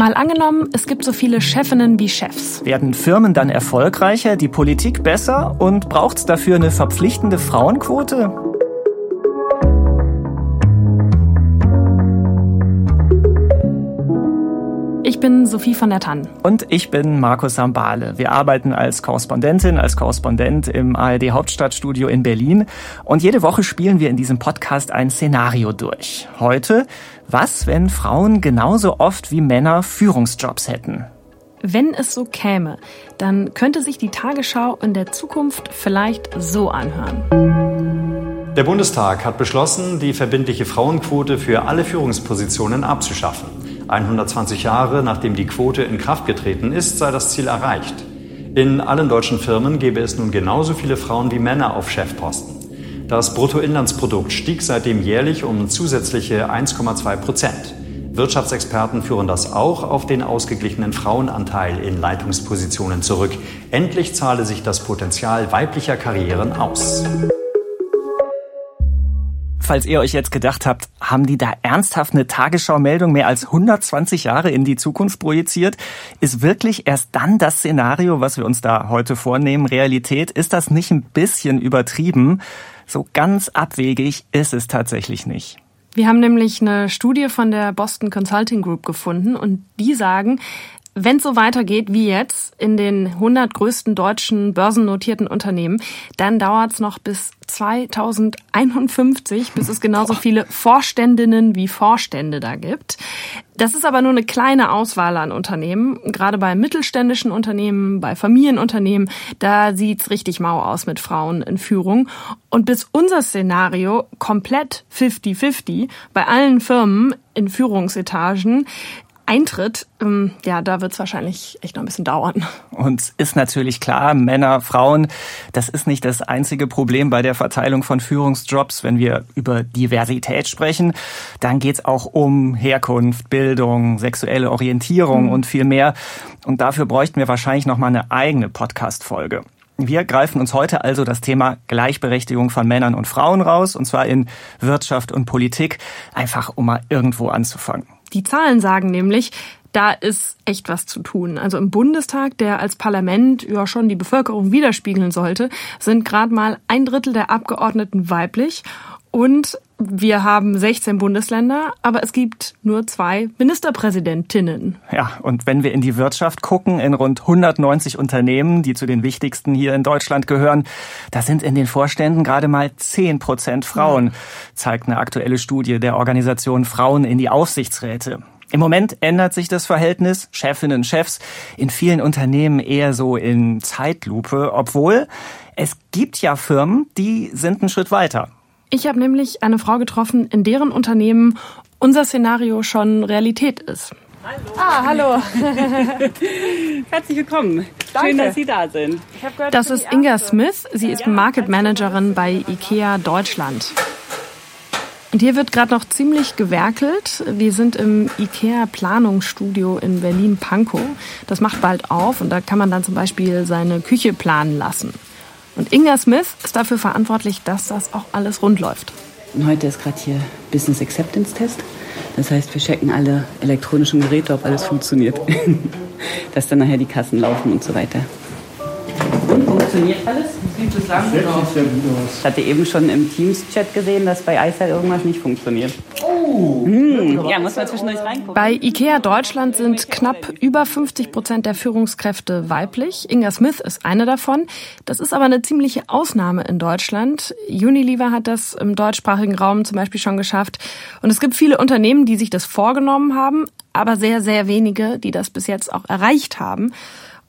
Mal angenommen, es gibt so viele Chefinnen wie Chefs. Werden Firmen dann erfolgreicher, die Politik besser und braucht es dafür eine verpflichtende Frauenquote? Ich bin Sophie von der Tann. Und ich bin Markus Sambale. Wir arbeiten als Korrespondentin, als Korrespondent im ARD Hauptstadtstudio in Berlin. Und jede Woche spielen wir in diesem Podcast ein Szenario durch. Heute, was, wenn Frauen genauso oft wie Männer Führungsjobs hätten? Wenn es so käme, dann könnte sich die Tagesschau in der Zukunft vielleicht so anhören. Der Bundestag hat beschlossen, die verbindliche Frauenquote für alle Führungspositionen abzuschaffen. 120 Jahre nachdem die Quote in Kraft getreten ist, sei das Ziel erreicht. In allen deutschen Firmen gäbe es nun genauso viele Frauen wie Männer auf Chefposten. Das Bruttoinlandsprodukt stieg seitdem jährlich um zusätzliche 1,2 Prozent. Wirtschaftsexperten führen das auch auf den ausgeglichenen Frauenanteil in Leitungspositionen zurück. Endlich zahle sich das Potenzial weiblicher Karrieren aus falls ihr euch jetzt gedacht habt, haben die da ernsthaft eine Tagesschau-Meldung mehr als 120 Jahre in die Zukunft projiziert? Ist wirklich erst dann das Szenario, was wir uns da heute vornehmen, Realität? Ist das nicht ein bisschen übertrieben? So ganz abwegig ist es tatsächlich nicht. Wir haben nämlich eine Studie von der Boston Consulting Group gefunden und die sagen, wenn es so weitergeht wie jetzt in den 100 größten deutschen börsennotierten Unternehmen, dann dauert es noch bis 2051, bis es genauso viele Vorständinnen wie Vorstände da gibt. Das ist aber nur eine kleine Auswahl an Unternehmen. Gerade bei mittelständischen Unternehmen, bei Familienunternehmen, da sieht's richtig mau aus mit Frauen in Führung. Und bis unser Szenario komplett 50-50 bei allen Firmen in Führungsetagen eintritt, ähm, ja, da wird es wahrscheinlich echt noch ein bisschen dauern. Und ist natürlich klar, Männer, Frauen, das ist nicht das einzige Problem bei der Verteilung von Führungsjobs. Wenn wir über Diversität sprechen, dann geht es auch um Herkunft, Bildung, sexuelle Orientierung mhm. und viel mehr. Und dafür bräuchten wir wahrscheinlich noch mal eine eigene Podcast-Folge. Wir greifen uns heute also das Thema Gleichberechtigung von Männern und Frauen raus, und zwar in Wirtschaft und Politik, einfach um mal irgendwo anzufangen. Die Zahlen sagen nämlich, da ist echt was zu tun. Also im Bundestag, der als Parlament ja schon die Bevölkerung widerspiegeln sollte, sind gerade mal ein Drittel der Abgeordneten weiblich und wir haben 16 Bundesländer, aber es gibt nur zwei Ministerpräsidentinnen. Ja, und wenn wir in die Wirtschaft gucken, in rund 190 Unternehmen, die zu den wichtigsten hier in Deutschland gehören, da sind in den Vorständen gerade mal 10 Prozent Frauen, zeigt eine aktuelle Studie der Organisation Frauen in die Aufsichtsräte. Im Moment ändert sich das Verhältnis Chefinnen, Chefs in vielen Unternehmen eher so in Zeitlupe, obwohl es gibt ja Firmen, die sind einen Schritt weiter. Ich habe nämlich eine Frau getroffen, in deren Unternehmen unser Szenario schon Realität ist. Hallo. Ah, hallo. Herzlich willkommen. Danke. Schön, dass Sie da sind. Gehört, das ist Inga Smith. Sie ist Market Managerin bei IKEA Deutschland. Und hier wird gerade noch ziemlich gewerkelt. Wir sind im IKEA Planungsstudio in Berlin-Pankow. Das macht bald auf und da kann man dann zum Beispiel seine Küche planen lassen. Und Inga Smith ist dafür verantwortlich, dass das auch alles rund läuft. Und heute ist gerade hier Business Acceptance Test. Das heißt, wir checken alle elektronischen Geräte, ob alles funktioniert. dass dann nachher die Kassen laufen und so weiter. Und funktioniert alles? Sieht bislang gut aus. Sehr gut aus. Ich hatte eben schon im Teams-Chat gesehen, dass bei iSight irgendwas nicht funktioniert. Oh! Hm. Ja, muss man zwischendurch reingucken. Bei IKEA Deutschland sind knapp über 50 Prozent der Führungskräfte weiblich. Inga Smith ist eine davon. Das ist aber eine ziemliche Ausnahme in Deutschland. Unilever hat das im deutschsprachigen Raum zum Beispiel schon geschafft. Und es gibt viele Unternehmen, die sich das vorgenommen haben, aber sehr, sehr wenige, die das bis jetzt auch erreicht haben.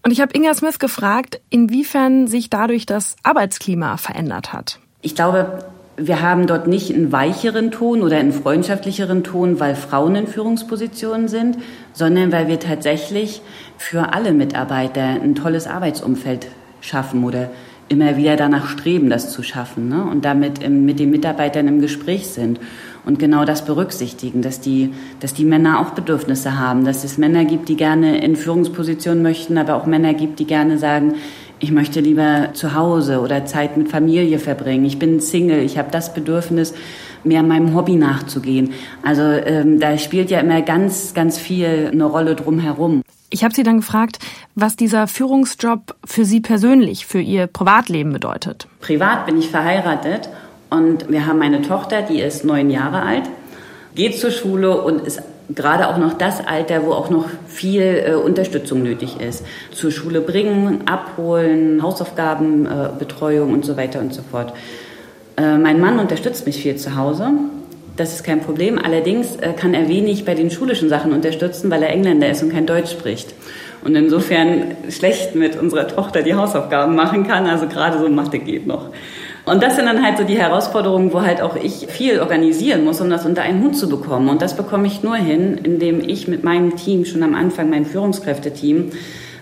Und ich habe Inga Smith gefragt, inwiefern sich dadurch das Arbeitsklima verändert hat. Ich glaube, wir haben dort nicht einen weicheren Ton oder einen freundschaftlicheren Ton, weil Frauen in Führungspositionen sind, sondern weil wir tatsächlich für alle Mitarbeiter ein tolles Arbeitsumfeld schaffen oder immer wieder danach streben, das zu schaffen ne? und damit mit den Mitarbeitern im Gespräch sind und genau das berücksichtigen, dass die, dass die Männer auch Bedürfnisse haben, dass es Männer gibt, die gerne in Führungspositionen möchten, aber auch Männer gibt, die gerne sagen, ich möchte lieber zu Hause oder Zeit mit Familie verbringen. Ich bin Single, ich habe das Bedürfnis, mehr meinem Hobby nachzugehen. Also ähm, da spielt ja immer ganz, ganz viel eine Rolle drumherum. Ich habe Sie dann gefragt, was dieser Führungsjob für Sie persönlich, für Ihr Privatleben bedeutet. Privat bin ich verheiratet und wir haben eine Tochter, die ist neun Jahre alt, geht zur Schule und ist gerade auch noch das Alter, wo auch noch viel äh, Unterstützung nötig ist. Zur Schule bringen, abholen, Hausaufgabenbetreuung äh, und so weiter und so fort. Äh, mein Mann unterstützt mich viel zu Hause. Das ist kein Problem. Allerdings äh, kann er wenig bei den schulischen Sachen unterstützen, weil er Engländer ist und kein Deutsch spricht. Und insofern schlecht mit unserer Tochter die Hausaufgaben machen kann. Also gerade so Mathe geht noch. Und das sind dann halt so die Herausforderungen, wo halt auch ich viel organisieren muss, um das unter einen Hut zu bekommen. Und das bekomme ich nur hin, indem ich mit meinem Team schon am Anfang, meinem Führungskräfteteam,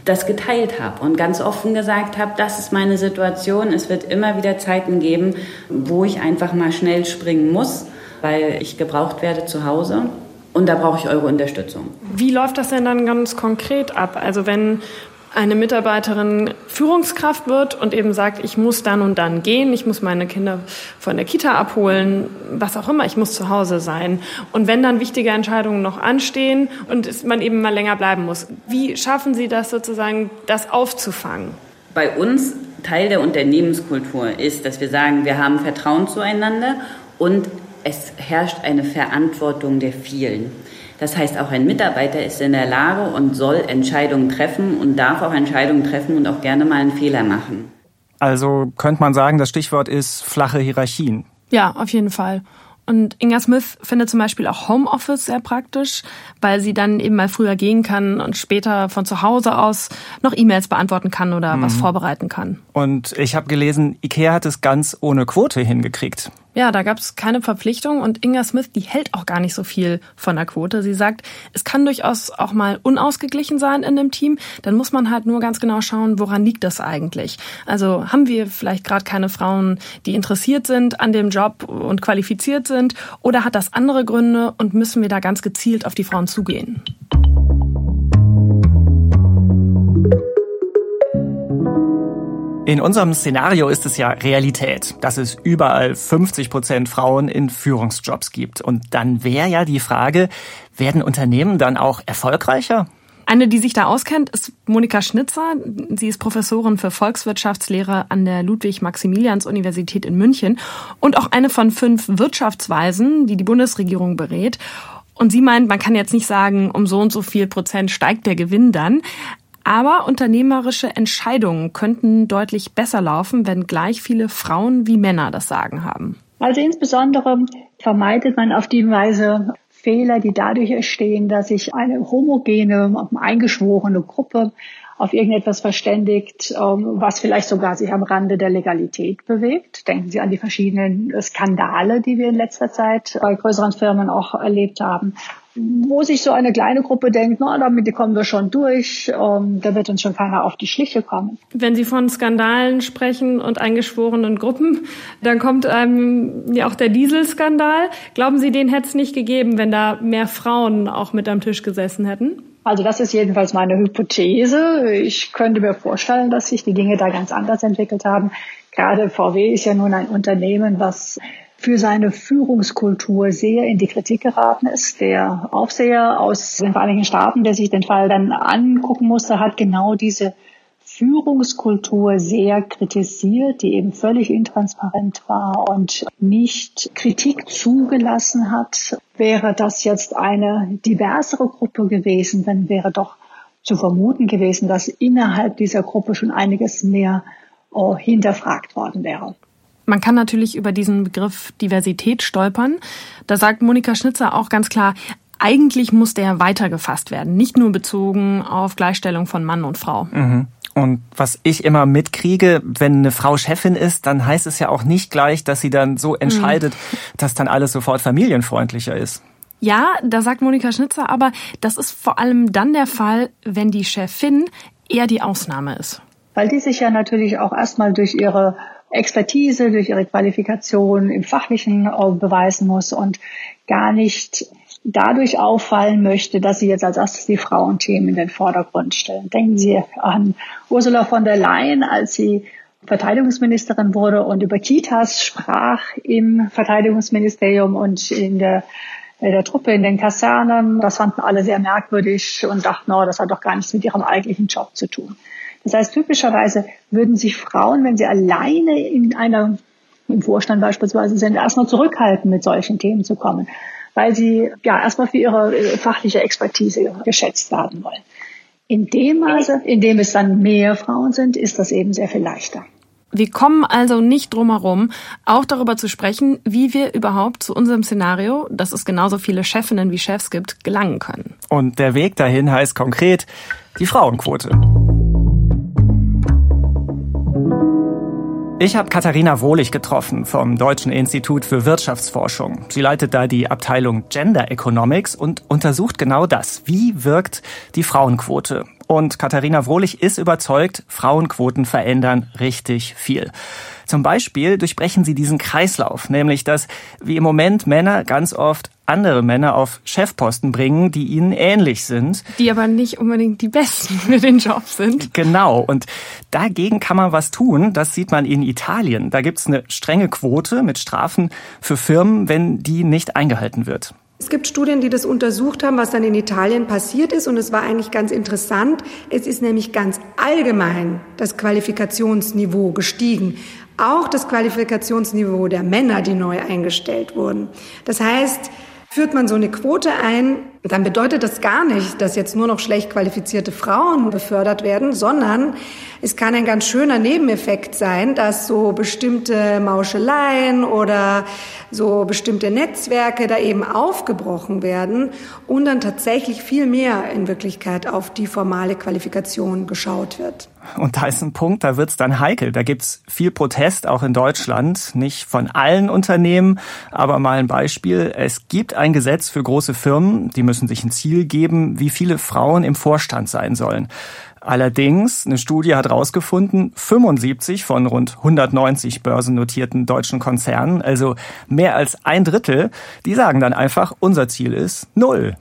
das geteilt habe und ganz offen gesagt habe, das ist meine Situation. Es wird immer wieder Zeiten geben, wo ich einfach mal schnell springen muss, weil ich gebraucht werde zu Hause. Und da brauche ich eure Unterstützung. Wie läuft das denn dann ganz konkret ab? Also wenn eine Mitarbeiterin Führungskraft wird und eben sagt, ich muss dann und dann gehen, ich muss meine Kinder von der Kita abholen, was auch immer, ich muss zu Hause sein. Und wenn dann wichtige Entscheidungen noch anstehen und man eben mal länger bleiben muss, wie schaffen Sie das sozusagen, das aufzufangen? Bei uns Teil der Unternehmenskultur ist, dass wir sagen, wir haben Vertrauen zueinander und es herrscht eine Verantwortung der vielen. Das heißt, auch ein Mitarbeiter ist in der Lage und soll Entscheidungen treffen und darf auch Entscheidungen treffen und auch gerne mal einen Fehler machen. Also könnte man sagen, das Stichwort ist flache Hierarchien. Ja, auf jeden Fall. Und Inga Smith findet zum Beispiel auch Homeoffice sehr praktisch, weil sie dann eben mal früher gehen kann und später von zu Hause aus noch E-Mails beantworten kann oder mhm. was vorbereiten kann. Und ich habe gelesen, Ikea hat es ganz ohne Quote hingekriegt. Ja, da gab es keine Verpflichtung und Inga Smith, die hält auch gar nicht so viel von der Quote. Sie sagt, es kann durchaus auch mal unausgeglichen sein in dem Team. Dann muss man halt nur ganz genau schauen, woran liegt das eigentlich. Also haben wir vielleicht gerade keine Frauen, die interessiert sind an dem Job und qualifiziert sind oder hat das andere Gründe und müssen wir da ganz gezielt auf die Frauen zugehen? In unserem Szenario ist es ja Realität, dass es überall 50 Prozent Frauen in Führungsjobs gibt. Und dann wäre ja die Frage, werden Unternehmen dann auch erfolgreicher? Eine, die sich da auskennt, ist Monika Schnitzer. Sie ist Professorin für Volkswirtschaftslehre an der Ludwig-Maximilians-Universität in München und auch eine von fünf Wirtschaftsweisen, die die Bundesregierung berät. Und sie meint, man kann jetzt nicht sagen, um so und so viel Prozent steigt der Gewinn dann. Aber unternehmerische Entscheidungen könnten deutlich besser laufen, wenn gleich viele Frauen wie Männer das Sagen haben. Also insbesondere vermeidet man auf die Weise Fehler, die dadurch entstehen, dass sich eine homogene, eingeschworene Gruppe auf irgendetwas verständigt, ähm, was vielleicht sogar sich am Rande der Legalität bewegt. Denken Sie an die verschiedenen Skandale, die wir in letzter Zeit bei größeren Firmen auch erlebt haben wo sich so eine kleine Gruppe denkt, na, damit kommen wir schon durch, ähm, da wird uns schon keiner auf die Schliche kommen. Wenn Sie von Skandalen sprechen und eingeschworenen Gruppen, dann kommt einem ja auch der Dieselskandal. Glauben Sie, den hätte es nicht gegeben, wenn da mehr Frauen auch mit am Tisch gesessen hätten? Also das ist jedenfalls meine Hypothese. Ich könnte mir vorstellen, dass sich die Dinge da ganz anders entwickelt haben. Gerade VW ist ja nun ein Unternehmen, was für seine Führungskultur sehr in die Kritik geraten ist. Der Aufseher aus den Vereinigten Staaten, der sich den Fall dann angucken musste, hat genau diese Führungskultur sehr kritisiert, die eben völlig intransparent war und nicht Kritik zugelassen hat. Wäre das jetzt eine diversere Gruppe gewesen, dann wäre doch zu vermuten gewesen, dass innerhalb dieser Gruppe schon einiges mehr oh, hinterfragt worden wäre. Man kann natürlich über diesen Begriff Diversität stolpern. Da sagt Monika Schnitzer auch ganz klar, eigentlich muss der weitergefasst werden, nicht nur bezogen auf Gleichstellung von Mann und Frau. Mhm. Und was ich immer mitkriege, wenn eine Frau Chefin ist, dann heißt es ja auch nicht gleich, dass sie dann so entscheidet, mhm. dass dann alles sofort familienfreundlicher ist. Ja, da sagt Monika Schnitzer aber, das ist vor allem dann der Fall, wenn die Chefin eher die Ausnahme ist. Weil die sich ja natürlich auch erstmal durch ihre Expertise, durch ihre Qualifikation im Fachlichen äh, beweisen muss und gar nicht dadurch auffallen möchte, dass sie jetzt als erstes die Frauenthemen in den Vordergrund stellen. Denken Sie an Ursula von der Leyen, als sie Verteidigungsministerin wurde und über Kitas sprach im Verteidigungsministerium und in der, der Truppe, in den Kasernen. Das fanden alle sehr merkwürdig und dachten, no, das hat doch gar nichts mit ihrem eigentlichen Job zu tun. Das heißt, typischerweise würden sich Frauen, wenn sie alleine in einer, im Vorstand beispielsweise sind, erstmal zurückhalten, mit solchen Themen zu kommen, weil sie ja erstmal für ihre äh, fachliche Expertise geschätzt werden wollen. In dem Maße, in dem es dann mehr Frauen sind, ist das eben sehr viel leichter. Wir kommen also nicht drum herum, auch darüber zu sprechen, wie wir überhaupt zu unserem Szenario, dass es genauso viele Chefinnen wie Chefs gibt, gelangen können. Und der Weg dahin heißt konkret die Frauenquote. Ich habe Katharina Wohlig getroffen vom Deutschen Institut für Wirtschaftsforschung. Sie leitet da die Abteilung Gender Economics und untersucht genau das. Wie wirkt die Frauenquote? Und Katharina Wohlig ist überzeugt, Frauenquoten verändern richtig viel. Zum Beispiel durchbrechen sie diesen Kreislauf, nämlich dass wie im Moment Männer ganz oft andere Männer auf Chefposten bringen, die ihnen ähnlich sind. Die aber nicht unbedingt die Besten für den Job sind. Genau. Und dagegen kann man was tun. Das sieht man in Italien. Da gibt's eine strenge Quote mit Strafen für Firmen, wenn die nicht eingehalten wird. Es gibt Studien, die das untersucht haben, was dann in Italien passiert ist. Und es war eigentlich ganz interessant. Es ist nämlich ganz allgemein das Qualifikationsniveau gestiegen auch das Qualifikationsniveau der Männer, die neu eingestellt wurden. Das heißt, führt man so eine Quote ein, dann bedeutet das gar nicht, dass jetzt nur noch schlecht qualifizierte Frauen befördert werden, sondern es kann ein ganz schöner Nebeneffekt sein, dass so bestimmte Mauscheleien oder so bestimmte Netzwerke da eben aufgebrochen werden und dann tatsächlich viel mehr in Wirklichkeit auf die formale Qualifikation geschaut wird. Und da ist ein Punkt, da wird's dann heikel. Da gibt's viel Protest, auch in Deutschland. Nicht von allen Unternehmen, aber mal ein Beispiel. Es gibt ein Gesetz für große Firmen, die müssen sich ein Ziel geben, wie viele Frauen im Vorstand sein sollen. Allerdings, eine Studie hat herausgefunden, 75 von rund 190 börsennotierten deutschen Konzernen, also mehr als ein Drittel, die sagen dann einfach, unser Ziel ist null.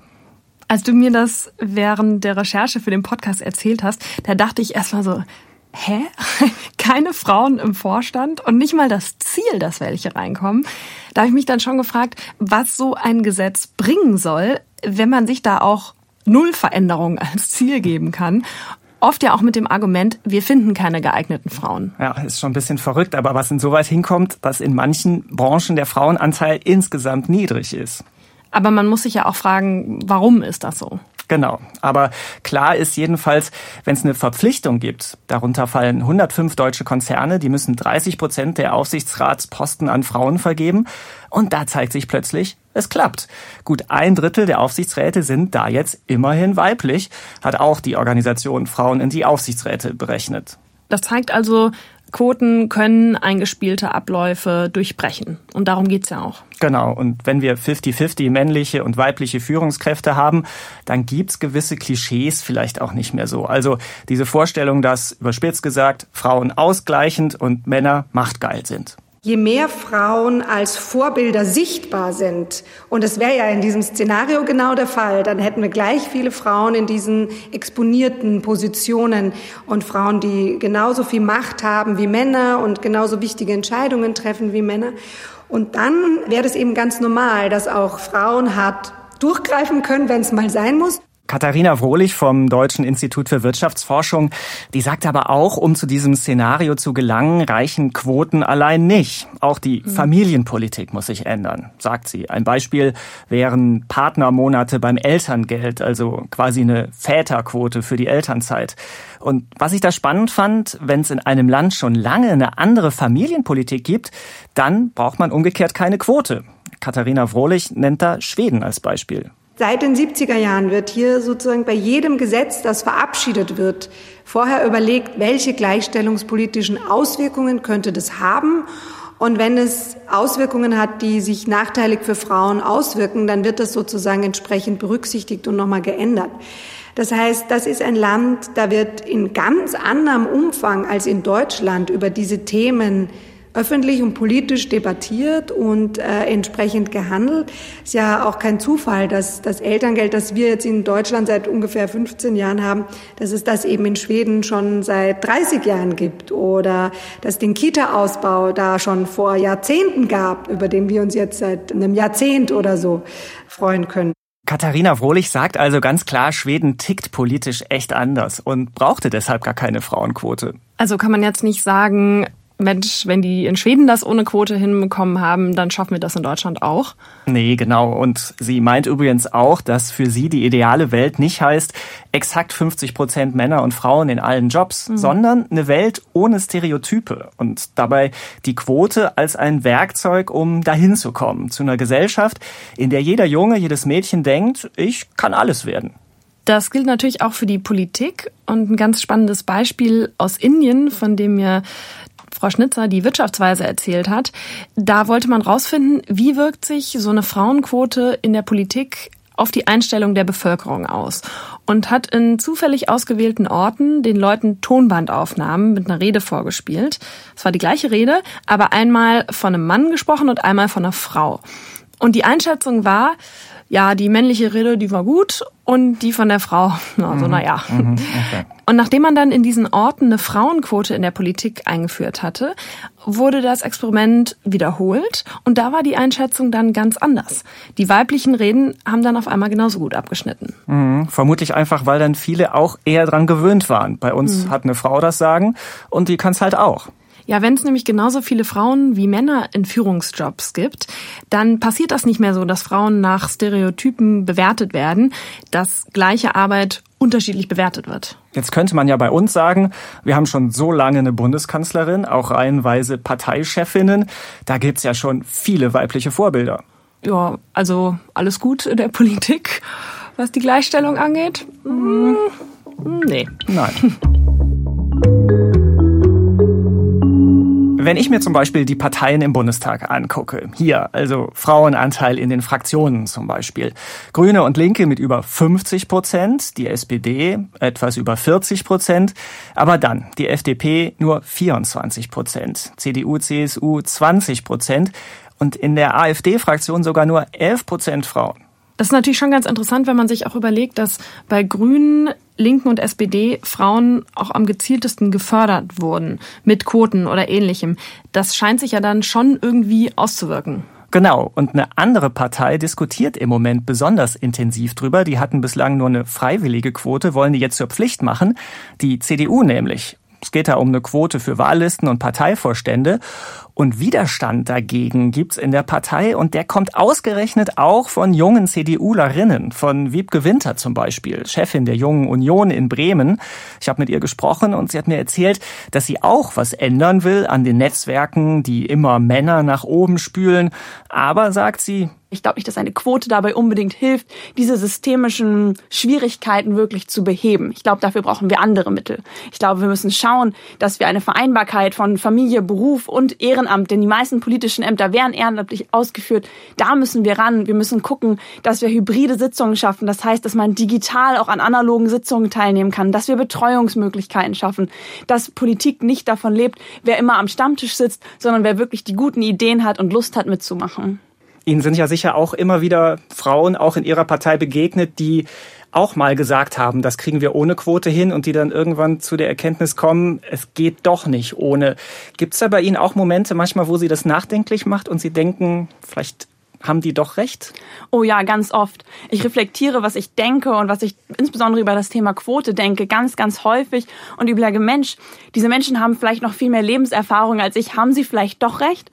Als du mir das während der Recherche für den Podcast erzählt hast, da dachte ich erstmal so, hä? Keine Frauen im Vorstand und nicht mal das Ziel, dass welche reinkommen. Da habe ich mich dann schon gefragt, was so ein Gesetz bringen soll, wenn man sich da auch Null Veränderungen als Ziel geben kann. Oft ja auch mit dem Argument, wir finden keine geeigneten Frauen. Ja, ist schon ein bisschen verrückt, aber was insoweit hinkommt, dass in manchen Branchen der Frauenanteil insgesamt niedrig ist. Aber man muss sich ja auch fragen, warum ist das so? Genau. Aber klar ist jedenfalls, wenn es eine Verpflichtung gibt, darunter fallen 105 deutsche Konzerne, die müssen 30 Prozent der Aufsichtsratsposten an Frauen vergeben. Und da zeigt sich plötzlich, es klappt. Gut ein Drittel der Aufsichtsräte sind da jetzt immerhin weiblich, hat auch die Organisation Frauen in die Aufsichtsräte berechnet. Das zeigt also, Quoten können eingespielte Abläufe durchbrechen. Und darum geht's ja auch. Genau. Und wenn wir 50-50 männliche und weibliche Führungskräfte haben, dann gibt's gewisse Klischees vielleicht auch nicht mehr so. Also diese Vorstellung, dass, überspitzt gesagt, Frauen ausgleichend und Männer machtgeil sind. Je mehr Frauen als Vorbilder sichtbar sind, und das wäre ja in diesem Szenario genau der Fall, dann hätten wir gleich viele Frauen in diesen exponierten Positionen und Frauen, die genauso viel Macht haben wie Männer und genauso wichtige Entscheidungen treffen wie Männer. Und dann wäre es eben ganz normal, dass auch Frauen hart durchgreifen können, wenn es mal sein muss. Katharina Wohlig vom Deutschen Institut für Wirtschaftsforschung, die sagt aber auch, um zu diesem Szenario zu gelangen, reichen Quoten allein nicht. Auch die mhm. Familienpolitik muss sich ändern, sagt sie. Ein Beispiel wären Partnermonate beim Elterngeld, also quasi eine Väterquote für die Elternzeit. Und was ich da spannend fand, wenn es in einem Land schon lange eine andere Familienpolitik gibt, dann braucht man umgekehrt keine Quote. Katharina Wohlig nennt da Schweden als Beispiel. Seit den 70er Jahren wird hier sozusagen bei jedem Gesetz, das verabschiedet wird, vorher überlegt, welche gleichstellungspolitischen Auswirkungen könnte das haben. Und wenn es Auswirkungen hat, die sich nachteilig für Frauen auswirken, dann wird das sozusagen entsprechend berücksichtigt und nochmal geändert. Das heißt, das ist ein Land, da wird in ganz anderem Umfang als in Deutschland über diese Themen öffentlich und politisch debattiert und äh, entsprechend gehandelt. Ist ja auch kein Zufall, dass das Elterngeld, das wir jetzt in Deutschland seit ungefähr 15 Jahren haben, dass es das eben in Schweden schon seit 30 Jahren gibt oder dass den Kita-Ausbau da schon vor Jahrzehnten gab, über den wir uns jetzt seit einem Jahrzehnt oder so freuen können. Katharina Wohlig sagt also ganz klar, Schweden tickt politisch echt anders und brauchte deshalb gar keine Frauenquote. Also kann man jetzt nicht sagen, Mensch, wenn die in Schweden das ohne Quote hinbekommen haben, dann schaffen wir das in Deutschland auch. Nee, genau. Und sie meint übrigens auch, dass für sie die ideale Welt nicht heißt, exakt 50 Prozent Männer und Frauen in allen Jobs, mhm. sondern eine Welt ohne Stereotype und dabei die Quote als ein Werkzeug, um dahin zu kommen, zu einer Gesellschaft, in der jeder Junge, jedes Mädchen denkt, ich kann alles werden. Das gilt natürlich auch für die Politik und ein ganz spannendes Beispiel aus Indien, von dem mir Frau Schnitzer die Wirtschaftsweise erzählt hat. Da wollte man rausfinden, wie wirkt sich so eine Frauenquote in der Politik auf die Einstellung der Bevölkerung aus und hat in zufällig ausgewählten Orten den Leuten Tonbandaufnahmen mit einer Rede vorgespielt. Es war die gleiche Rede, aber einmal von einem Mann gesprochen und einmal von einer Frau. Und die Einschätzung war, ja, die männliche Rede, die war gut und die von der Frau, also mhm. naja. Mhm. Okay. Und nachdem man dann in diesen Orten eine Frauenquote in der Politik eingeführt hatte, wurde das Experiment wiederholt und da war die Einschätzung dann ganz anders. Die weiblichen Reden haben dann auf einmal genauso gut abgeschnitten. Mhm. Vermutlich einfach, weil dann viele auch eher dran gewöhnt waren. Bei uns mhm. hat eine Frau das Sagen und die kann es halt auch. Ja, wenn es nämlich genauso viele Frauen wie Männer in Führungsjobs gibt, dann passiert das nicht mehr so, dass Frauen nach Stereotypen bewertet werden, dass gleiche Arbeit unterschiedlich bewertet wird. Jetzt könnte man ja bei uns sagen, wir haben schon so lange eine Bundeskanzlerin, auch reihenweise Parteichefinnen. Da gibt's ja schon viele weibliche Vorbilder. Ja, also alles gut in der Politik, was die Gleichstellung angeht? Hm, nee. Nein. Wenn ich mir zum Beispiel die Parteien im Bundestag angucke, hier, also Frauenanteil in den Fraktionen zum Beispiel, Grüne und Linke mit über 50 Prozent, die SPD etwas über 40 Prozent, aber dann die FDP nur 24 Prozent, CDU, CSU 20 Prozent und in der AfD-Fraktion sogar nur 11 Prozent Frauen. Das ist natürlich schon ganz interessant, wenn man sich auch überlegt, dass bei Grünen, Linken und SPD Frauen auch am gezieltesten gefördert wurden mit Quoten oder ähnlichem. Das scheint sich ja dann schon irgendwie auszuwirken. Genau. Und eine andere Partei diskutiert im Moment besonders intensiv drüber. Die hatten bislang nur eine freiwillige Quote, wollen die jetzt zur Pflicht machen. Die CDU nämlich. Es geht da um eine Quote für Wahllisten und Parteivorstände. Und Widerstand dagegen gibt's in der Partei und der kommt ausgerechnet auch von jungen CDUlerinnen, von Wiebke Winter zum Beispiel, Chefin der Jungen Union in Bremen. Ich habe mit ihr gesprochen und sie hat mir erzählt, dass sie auch was ändern will an den Netzwerken, die immer Männer nach oben spülen. Aber, sagt sie, ich glaube nicht, dass eine Quote dabei unbedingt hilft, diese systemischen Schwierigkeiten wirklich zu beheben. Ich glaube, dafür brauchen wir andere Mittel. Ich glaube, wir müssen schauen, dass wir eine Vereinbarkeit von Familie, Beruf und Ehrenamt, denn die meisten politischen Ämter werden ehrenamtlich ausgeführt, da müssen wir ran. Wir müssen gucken, dass wir hybride Sitzungen schaffen. Das heißt, dass man digital auch an analogen Sitzungen teilnehmen kann, dass wir Betreuungsmöglichkeiten schaffen, dass Politik nicht davon lebt, wer immer am Stammtisch sitzt, sondern wer wirklich die guten Ideen hat und Lust hat mitzumachen. Ihnen sind ja sicher auch immer wieder Frauen auch in Ihrer Partei begegnet, die auch mal gesagt haben, das kriegen wir ohne Quote hin und die dann irgendwann zu der Erkenntnis kommen, es geht doch nicht ohne. Gibt es da bei Ihnen auch Momente manchmal, wo Sie das nachdenklich macht und Sie denken, vielleicht haben die doch recht? Oh ja, ganz oft. Ich reflektiere, was ich denke und was ich insbesondere über das Thema Quote denke, ganz, ganz häufig und überlege, Mensch, diese Menschen haben vielleicht noch viel mehr Lebenserfahrung als ich. Haben sie vielleicht doch recht?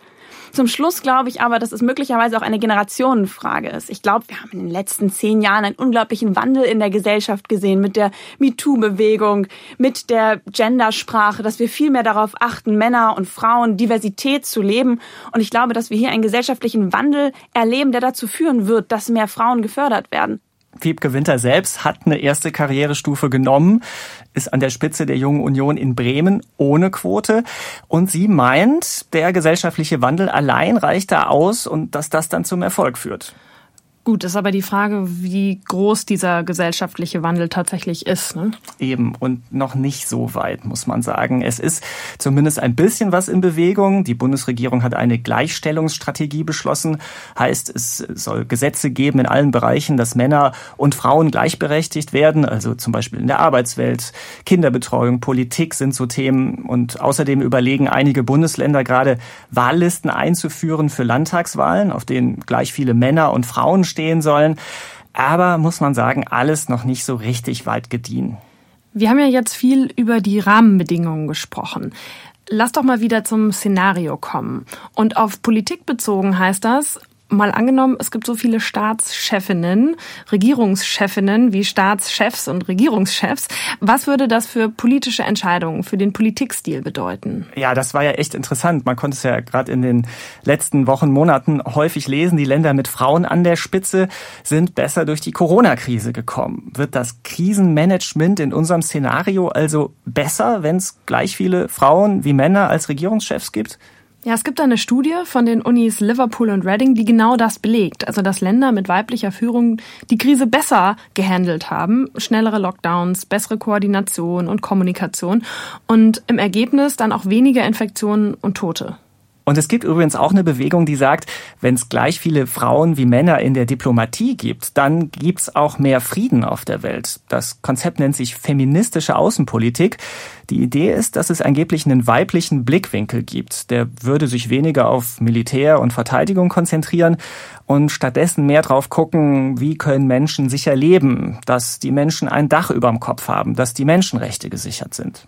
Zum Schluss glaube ich aber, dass es möglicherweise auch eine Generationenfrage ist. Ich glaube, wir haben in den letzten zehn Jahren einen unglaublichen Wandel in der Gesellschaft gesehen mit der MeToo-Bewegung, mit der Gendersprache, dass wir viel mehr darauf achten, Männer und Frauen Diversität zu leben. Und ich glaube, dass wir hier einen gesellschaftlichen Wandel erleben, der dazu führen wird, dass mehr Frauen gefördert werden. Wiebke Winter selbst hat eine erste Karrierestufe genommen, ist an der Spitze der Jungen Union in Bremen ohne Quote. Und sie meint, der gesellschaftliche Wandel allein reicht da aus und dass das dann zum Erfolg führt. Gut, ist aber die Frage, wie groß dieser gesellschaftliche Wandel tatsächlich ist. Ne? Eben und noch nicht so weit, muss man sagen. Es ist zumindest ein bisschen was in Bewegung. Die Bundesregierung hat eine Gleichstellungsstrategie beschlossen. Heißt, es soll Gesetze geben in allen Bereichen, dass Männer und Frauen gleichberechtigt werden. Also zum Beispiel in der Arbeitswelt, Kinderbetreuung, Politik sind so Themen. Und außerdem überlegen einige Bundesländer gerade Wahllisten einzuführen für Landtagswahlen, auf denen gleich viele Männer und Frauen stehen sollen. Aber muss man sagen, alles noch nicht so richtig weit gediehen. Wir haben ja jetzt viel über die Rahmenbedingungen gesprochen. Lass doch mal wieder zum Szenario kommen. Und auf Politik bezogen heißt das, mal angenommen, es gibt so viele Staatschefinnen, Regierungschefinnen wie Staatschefs und Regierungschefs. Was würde das für politische Entscheidungen, für den Politikstil bedeuten? Ja, das war ja echt interessant. Man konnte es ja gerade in den letzten Wochen, Monaten häufig lesen. Die Länder mit Frauen an der Spitze sind besser durch die Corona-Krise gekommen. Wird das Krisenmanagement in unserem Szenario also besser, wenn es gleich viele Frauen wie Männer als Regierungschefs gibt? Ja, es gibt eine Studie von den Unis Liverpool und Reading, die genau das belegt. Also, dass Länder mit weiblicher Führung die Krise besser gehandelt haben. Schnellere Lockdowns, bessere Koordination und Kommunikation und im Ergebnis dann auch weniger Infektionen und Tote. Und es gibt übrigens auch eine Bewegung, die sagt, wenn es gleich viele Frauen wie Männer in der Diplomatie gibt, dann gibt's auch mehr Frieden auf der Welt. Das Konzept nennt sich feministische Außenpolitik. Die Idee ist, dass es angeblich einen weiblichen Blickwinkel gibt. Der würde sich weniger auf Militär und Verteidigung konzentrieren und stattdessen mehr drauf gucken, wie können Menschen sicher leben, dass die Menschen ein Dach überm Kopf haben, dass die Menschenrechte gesichert sind.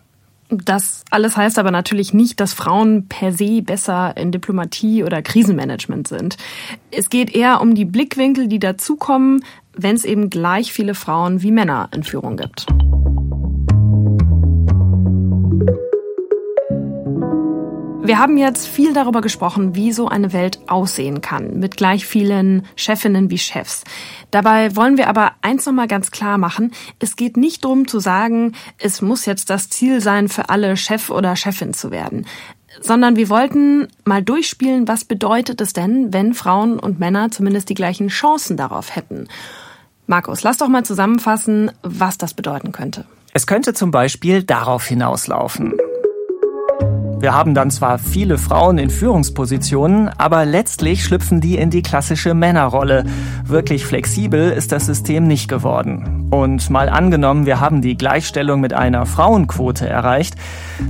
Das alles heißt aber natürlich nicht, dass Frauen per se besser in Diplomatie oder Krisenmanagement sind. Es geht eher um die Blickwinkel, die dazukommen, wenn es eben gleich viele Frauen wie Männer in Führung gibt. Wir haben jetzt viel darüber gesprochen, wie so eine Welt aussehen kann, mit gleich vielen Chefinnen wie Chefs. Dabei wollen wir aber eins nochmal ganz klar machen. Es geht nicht darum zu sagen, es muss jetzt das Ziel sein, für alle Chef oder Chefin zu werden sondern wir wollten mal durchspielen, was bedeutet es denn, wenn Frauen und Männer zumindest die gleichen Chancen darauf hätten. Markus, lass doch mal zusammenfassen, was das bedeuten könnte. Es könnte zum Beispiel darauf hinauslaufen. Wir haben dann zwar viele Frauen in Führungspositionen, aber letztlich schlüpfen die in die klassische Männerrolle. Wirklich flexibel ist das System nicht geworden. Und mal angenommen, wir haben die Gleichstellung mit einer Frauenquote erreicht,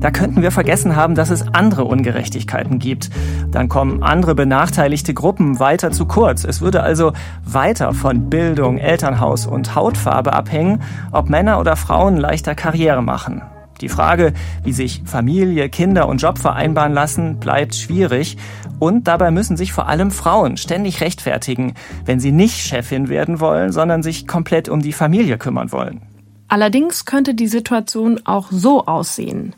da könnten wir vergessen haben, dass es andere Ungerechtigkeiten gibt. Dann kommen andere benachteiligte Gruppen weiter zu kurz. Es würde also weiter von Bildung, Elternhaus und Hautfarbe abhängen, ob Männer oder Frauen leichter Karriere machen. Die Frage, wie sich Familie, Kinder und Job vereinbaren lassen, bleibt schwierig. Und dabei müssen sich vor allem Frauen ständig rechtfertigen, wenn sie nicht Chefin werden wollen, sondern sich komplett um die Familie kümmern wollen. Allerdings könnte die Situation auch so aussehen.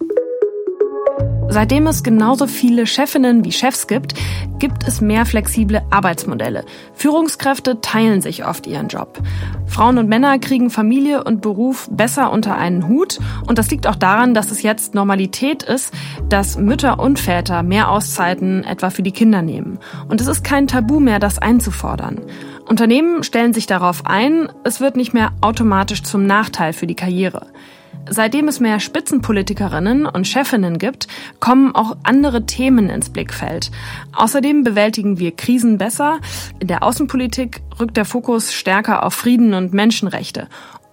Seitdem es genauso viele Chefinnen wie Chefs gibt, gibt es mehr flexible Arbeitsmodelle. Führungskräfte teilen sich oft ihren Job. Frauen und Männer kriegen Familie und Beruf besser unter einen Hut. Und das liegt auch daran, dass es jetzt Normalität ist, dass Mütter und Väter mehr Auszeiten etwa für die Kinder nehmen. Und es ist kein Tabu mehr, das einzufordern. Unternehmen stellen sich darauf ein, es wird nicht mehr automatisch zum Nachteil für die Karriere. Seitdem es mehr Spitzenpolitikerinnen und Chefinnen gibt, kommen auch andere Themen ins Blickfeld. Außerdem bewältigen wir Krisen besser. In der Außenpolitik rückt der Fokus stärker auf Frieden und Menschenrechte.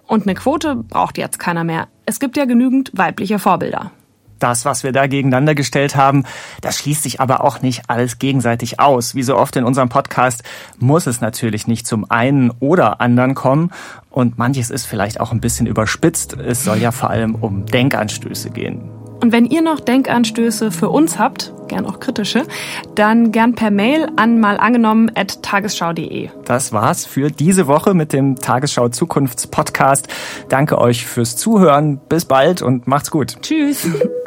Und eine Quote braucht jetzt keiner mehr. Es gibt ja genügend weibliche Vorbilder. Das, was wir da gegeneinander gestellt haben, das schließt sich aber auch nicht alles gegenseitig aus. Wie so oft in unserem Podcast muss es natürlich nicht zum einen oder anderen kommen. Und manches ist vielleicht auch ein bisschen überspitzt. Es soll ja vor allem um Denkanstöße gehen. Und wenn ihr noch Denkanstöße für uns habt, gern auch kritische, dann gern per Mail an mal angenommen at tagesschau.de. Das war's für diese Woche mit dem Tagesschau Zukunftspodcast. Danke euch fürs Zuhören. Bis bald und macht's gut. Tschüss.